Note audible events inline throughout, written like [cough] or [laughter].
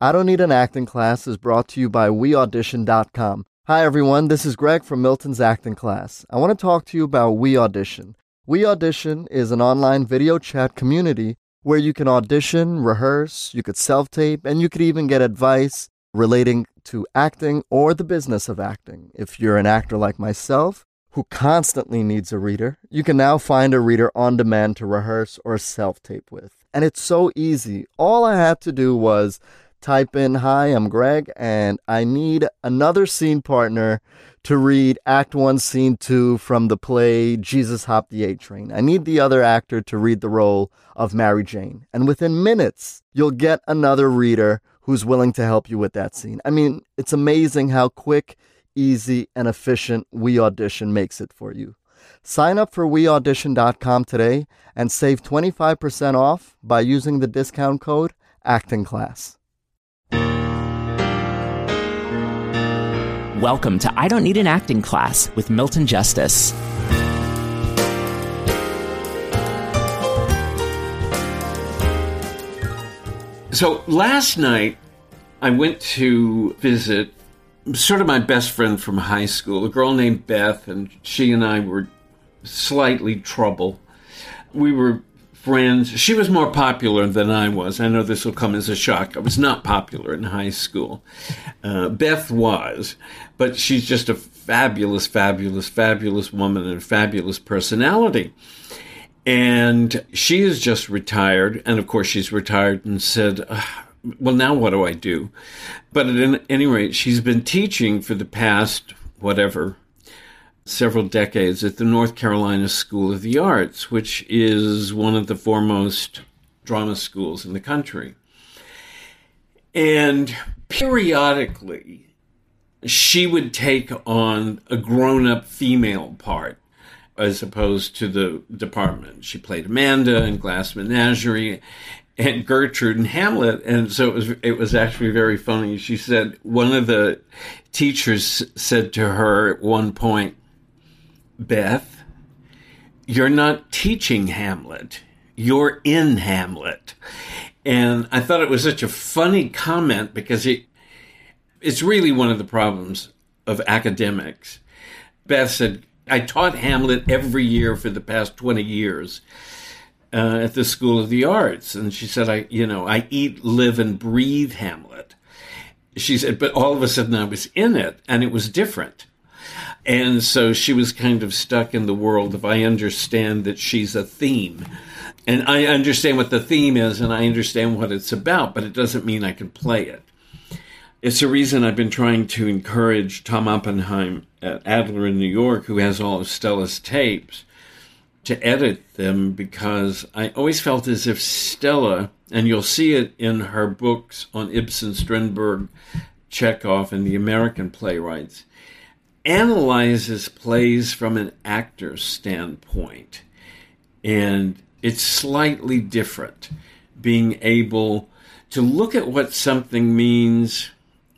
I Don't Need an Acting Class is brought to you by WeAudition.com. Hi, everyone. This is Greg from Milton's Acting Class. I want to talk to you about We Audition. We Audition is an online video chat community where you can audition, rehearse, you could self tape, and you could even get advice relating to acting or the business of acting. If you're an actor like myself who constantly needs a reader, you can now find a reader on demand to rehearse or self tape with. And it's so easy. All I had to do was type in, Hi, I'm Greg, and I need another scene partner to read Act 1, Scene 2 from the play Jesus Hopped the A Train. I need the other actor to read the role of Mary Jane. And within minutes, you'll get another reader who's willing to help you with that scene. I mean, it's amazing how quick, easy, and efficient We Audition makes it for you. Sign up for weaudition.com today and save 25% off by using the discount code ActingClass. Welcome to I Don't Need an Acting Class with Milton Justice. So last night, I went to visit sort of my best friend from high school, a girl named Beth, and she and I were slightly trouble. We were friends. She was more popular than I was. I know this will come as a shock. I was not popular in high school. Uh, Beth was, but she's just a fabulous, fabulous, fabulous woman and a fabulous personality. And she is just retired. And of course, she's retired and said, Well, now what do I do? But at any rate, she's been teaching for the past, whatever, several decades at the North Carolina School of the Arts, which is one of the foremost drama schools in the country. And periodically, she would take on a grown up female part as opposed to the department. She played Amanda in Glass Menagerie and Gertrude in Hamlet. And so it was, it was actually very funny. She said, one of the teachers said to her at one point, Beth, you're not teaching Hamlet. You're in Hamlet. And I thought it was such a funny comment because it, it's really one of the problems of academics. Beth said, I taught Hamlet every year for the past 20 years uh, at the School of the Arts. And she said, I, you know, I eat, live, and breathe Hamlet. She said, but all of a sudden I was in it and it was different. And so she was kind of stuck in the world of I understand that she's a theme. And I understand what the theme is and I understand what it's about, but it doesn't mean I can play it. It's a reason I've been trying to encourage Tom Oppenheim at Adler in New York, who has all of Stella's tapes, to edit them because I always felt as if Stella, and you'll see it in her books on Ibsen, Strindberg, Chekhov, and the American playwrights, analyzes plays from an actor's standpoint. And it's slightly different being able to look at what something means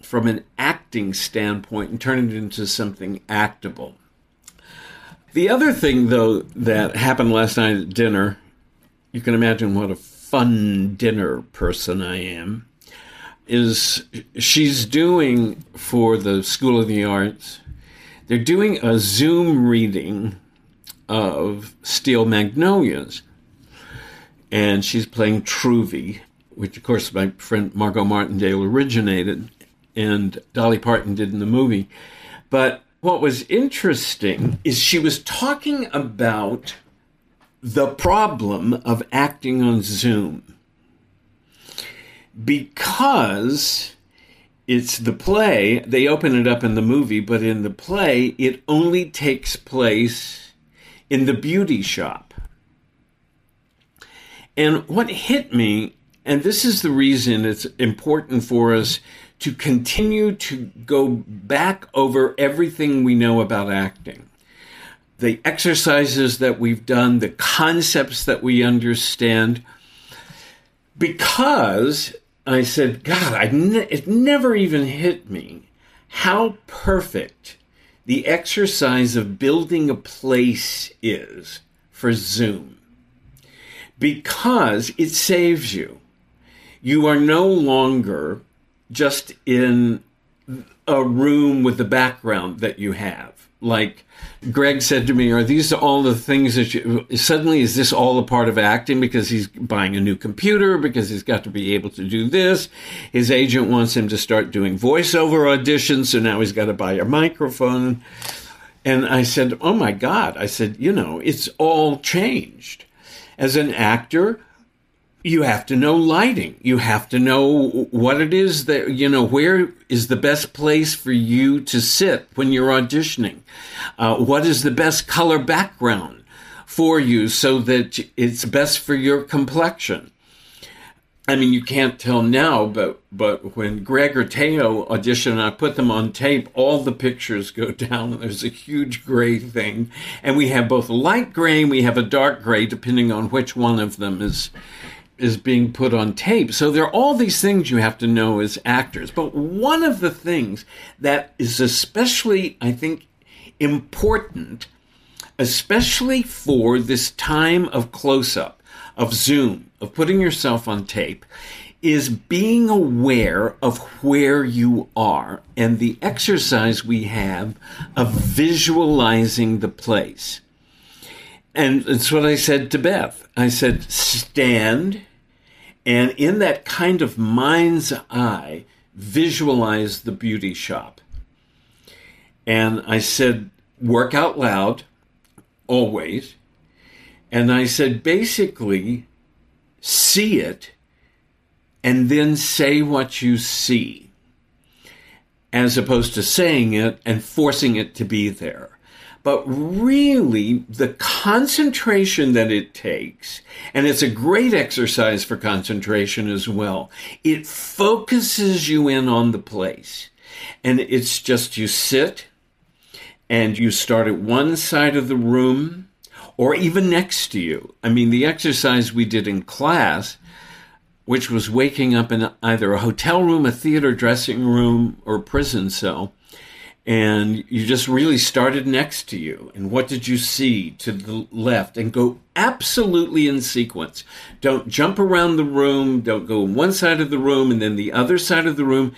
from an acting standpoint and turn it into something actable. The other thing, though, that happened last night at dinner, you can imagine what a fun dinner person I am, is she's doing for the School of the Arts they're doing a Zoom reading of Steel Magnolias. And she's playing Truvy, which, of course, my friend Margot Martindale originated and Dolly Parton did in the movie. But what was interesting is she was talking about the problem of acting on Zoom because it's the play. They open it up in the movie, but in the play, it only takes place in the beauty shop. And what hit me And this is the reason it's important for us to continue to go back over everything we know about acting. The exercises that we've done, the concepts that we understand, because I said, God, I ne- it never even hit me how perfect the exercise of building a place is for Zoom because it saves you. You are no longer just in a room with the background that you have. Like Greg said to me, are these all the things that you suddenly is this all a part of acting because he's buying a new computer, because he's got to be able to do this? His agent wants him to start doing voiceover auditions, so now he's got to buy a microphone. And I said, Oh my God. I said, You know, it's all changed. As an actor, you have to know lighting. You have to know what it is that, you know, where is the best place for you to sit when you're auditioning? Uh, what is the best color background for you so that it's best for your complexion? I mean, you can't tell now, but but when Greg or Teo audition, I put them on tape. All the pictures go [laughs] down, and there's a huge gray thing, and we have both light gray and we have a dark gray, depending on which one of them is is being put on tape. So there are all these things you have to know as actors. But one of the things that is especially, I think, important, especially for this time of close up, of Zoom, of putting yourself on tape, is being aware of where you are and the exercise we have of visualizing the place. And it's what I said to Beth. I said, stand and in that kind of mind's eye, visualize the beauty shop. And I said, work out loud, always. And I said, basically, see it and then say what you see, as opposed to saying it and forcing it to be there. But really, the concentration that it takes, and it's a great exercise for concentration as well, it focuses you in on the place. And it's just you sit and you start at one side of the room or even next to you. I mean, the exercise we did in class, which was waking up in either a hotel room, a theater dressing room, or prison cell and you just really started next to you. And what did you see to the left? And go absolutely in sequence. Don't jump around the room. Don't go one side of the room and then the other side of the room.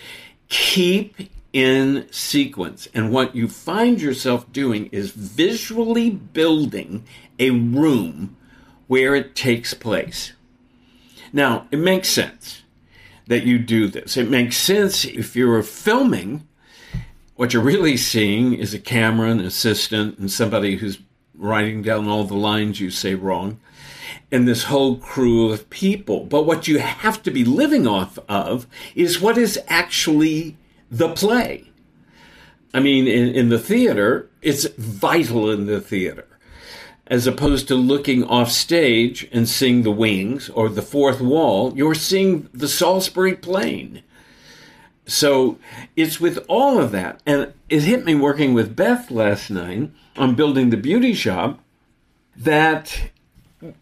Keep in sequence. And what you find yourself doing is visually building a room where it takes place. Now, it makes sense that you do this. It makes sense if you're filming what you're really seeing is a camera, an assistant, and somebody who's writing down all the lines you say wrong, and this whole crew of people. But what you have to be living off of is what is actually the play. I mean, in, in the theater, it's vital in the theater. As opposed to looking off stage and seeing the wings or the fourth wall, you're seeing the Salisbury plain. So it's with all of that. And it hit me working with Beth last night on building the beauty shop that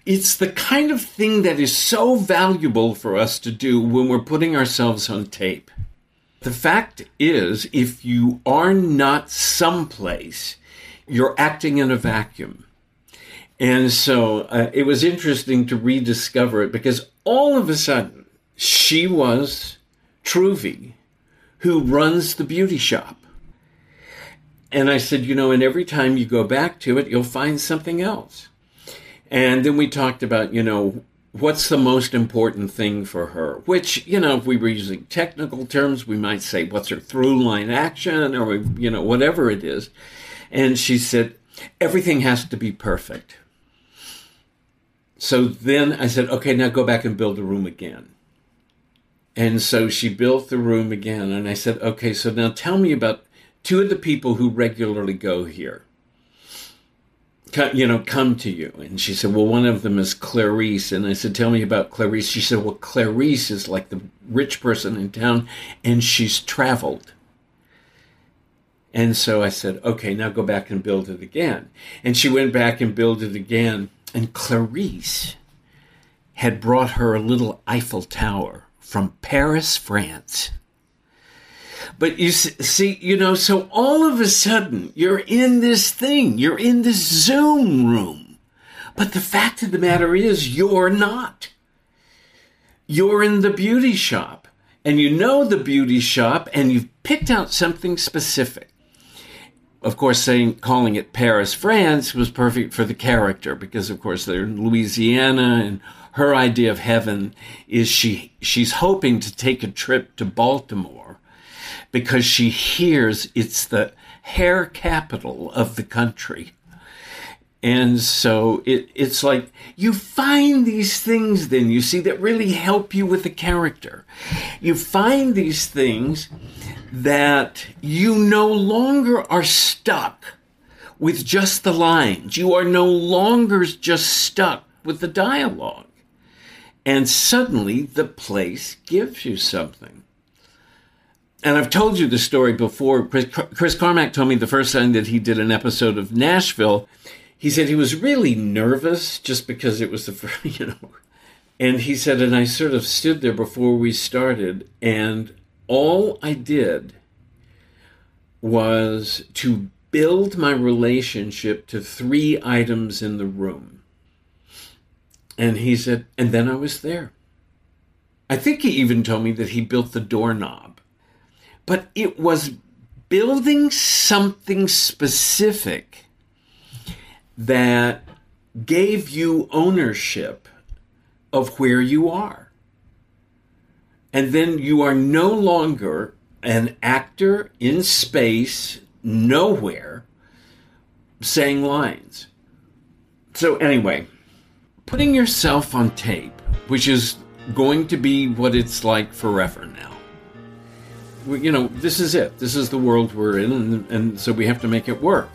it's the kind of thing that is so valuable for us to do when we're putting ourselves on tape. The fact is, if you are not someplace, you're acting in a vacuum. And so uh, it was interesting to rediscover it because all of a sudden she was Truvy who runs the beauty shop. And I said, you know, and every time you go back to it, you'll find something else. And then we talked about, you know, what's the most important thing for her? Which, you know, if we were using technical terms, we might say, what's her through line action or, you know, whatever it is. And she said, everything has to be perfect. So then I said, okay, now go back and build a room again. And so she built the room again. And I said, okay, so now tell me about two of the people who regularly go here. you know, come to you. And she said, well, one of them is Clarice. And I said, tell me about Clarice. She said, well, Clarice is like the rich person in town and she's traveled. And so I said, okay, now go back and build it again. And she went back and built it again. And Clarice had brought her a little Eiffel Tower from Paris, France. But you see, you know, so all of a sudden you're in this thing, you're in this Zoom room. But the fact of the matter is, you're not. You're in the beauty shop, and you know the beauty shop, and you've picked out something specific. Of course, saying calling it Paris, France was perfect for the character because, of course, they're in Louisiana, and her idea of heaven is she she's hoping to take a trip to Baltimore because she hears it's the hair capital of the country. And so it, it's like you find these things, then you see, that really help you with the character. You find these things that you no longer are stuck with just the lines. You are no longer just stuck with the dialogue. And suddenly the place gives you something and I've told you the story before. Chris, Chris Carmack told me the first time that he did an episode of Nashville, he said he was really nervous just because it was the [laughs] first, you know. And he said, and I sort of stood there before we started, and all I did was to build my relationship to three items in the room. And he said, and then I was there. I think he even told me that he built the doorknob but it was building something specific that gave you ownership of where you are. And then you are no longer an actor in space, nowhere, saying lines. So, anyway, putting yourself on tape, which is going to be what it's like forever now you know, this is it. This is the world we're in, and, and so we have to make it work.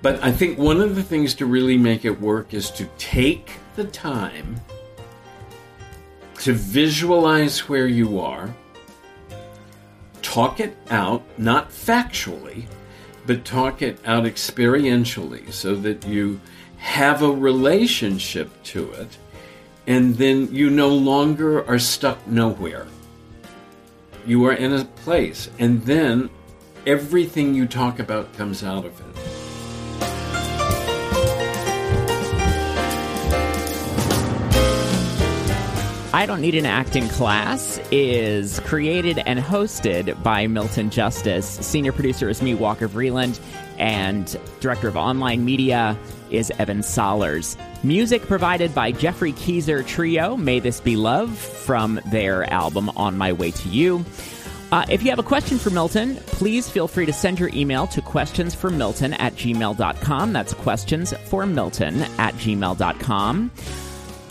But I think one of the things to really make it work is to take the time to visualize where you are, talk it out, not factually, but talk it out experientially so that you have a relationship to it, and then you no longer are stuck nowhere you are in a place, and then everything you talk about comes out of it. I Don't Need an Acting Class is created and hosted by Milton Justice. Senior producer is me, Walker Vreeland, and director of online media is Evan Solers. Music provided by Geoffrey Keezer Trio, May This Be Love, from their album On My Way to You. Uh, if you have a question for Milton, please feel free to send your email to questionsformilton at gmail.com. That's questions for Milton at gmail.com.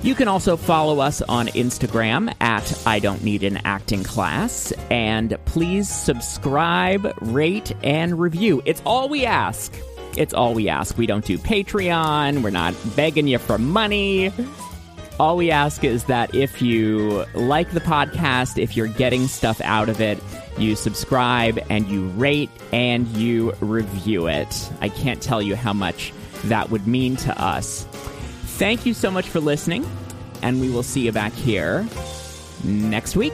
You can also follow us on Instagram at I Don't Need an Acting Class. And please subscribe, rate, and review. It's all we ask. It's all we ask. We don't do Patreon. We're not begging you for money. All we ask is that if you like the podcast, if you're getting stuff out of it, you subscribe and you rate and you review it. I can't tell you how much that would mean to us. Thank you so much for listening, and we will see you back here next week.